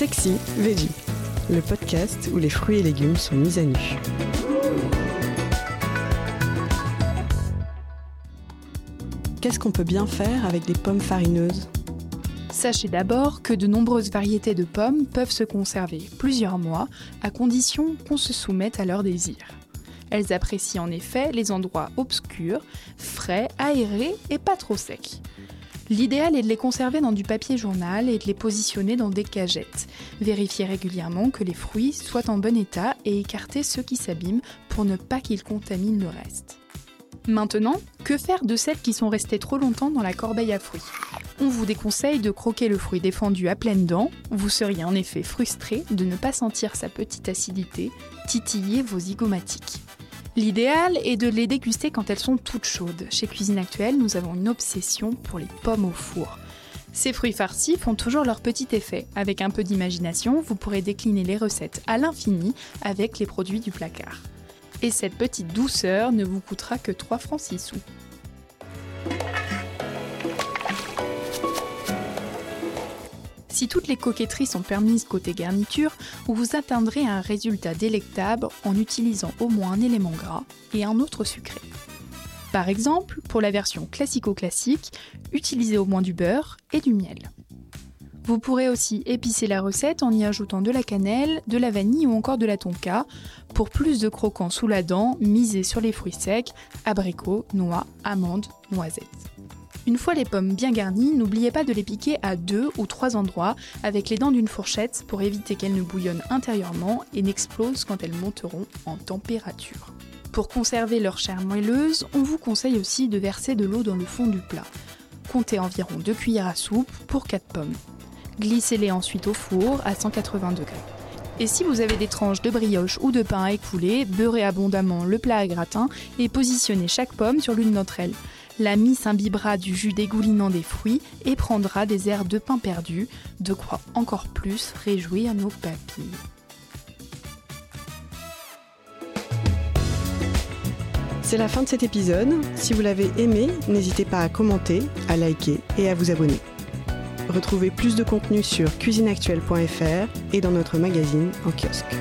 Sexy Veggie, le podcast où les fruits et légumes sont mis à nu. Qu'est-ce qu'on peut bien faire avec des pommes farineuses? Sachez d'abord que de nombreuses variétés de pommes peuvent se conserver plusieurs mois à condition qu'on se soumette à leur désir. Elles apprécient en effet les endroits obscurs, frais, aérés et pas trop secs. L'idéal est de les conserver dans du papier journal et de les positionner dans des cagettes. Vérifiez régulièrement que les fruits soient en bon état et écartez ceux qui s'abîment pour ne pas qu'ils contaminent le reste. Maintenant, que faire de celles qui sont restées trop longtemps dans la corbeille à fruits? On vous déconseille de croquer le fruit défendu à pleines dents, vous seriez en effet frustré de ne pas sentir sa petite acidité titiller vos zygomatiques. L'idéal est de les déguster quand elles sont toutes chaudes. Chez Cuisine Actuelle, nous avons une obsession pour les pommes au four. Ces fruits farcis font toujours leur petit effet. Avec un peu d'imagination, vous pourrez décliner les recettes à l'infini avec les produits du placard. Et cette petite douceur ne vous coûtera que 3 francs 6 sous. Si toutes les coquetteries sont permises côté garniture, vous atteindrez un résultat délectable en utilisant au moins un élément gras et un autre sucré. Par exemple, pour la version classico-classique, utilisez au moins du beurre et du miel. Vous pourrez aussi épicer la recette en y ajoutant de la cannelle, de la vanille ou encore de la tonka. Pour plus de croquants sous la dent, misez sur les fruits secs, abricots, noix, amandes, noisettes. Une fois les pommes bien garnies, n'oubliez pas de les piquer à deux ou trois endroits avec les dents d'une fourchette pour éviter qu'elles ne bouillonnent intérieurement et n'explosent quand elles monteront en température. Pour conserver leur chair moelleuse, on vous conseille aussi de verser de l'eau dans le fond du plat. Comptez environ 2 cuillères à soupe pour 4 pommes. Glissez-les ensuite au four à 180 degrés. Et si vous avez des tranches de brioche ou de pain à écouler, beurrez abondamment le plat à gratin et positionnez chaque pomme sur l'une d'entre elles. La mie s'imbibera du jus dégoulinant des fruits et prendra des airs de pain perdu, de quoi encore plus réjouir nos papilles. C'est la fin de cet épisode. Si vous l'avez aimé, n'hésitez pas à commenter, à liker et à vous abonner. Retrouvez plus de contenu sur cuisineactuelle.fr et dans notre magazine en kiosque.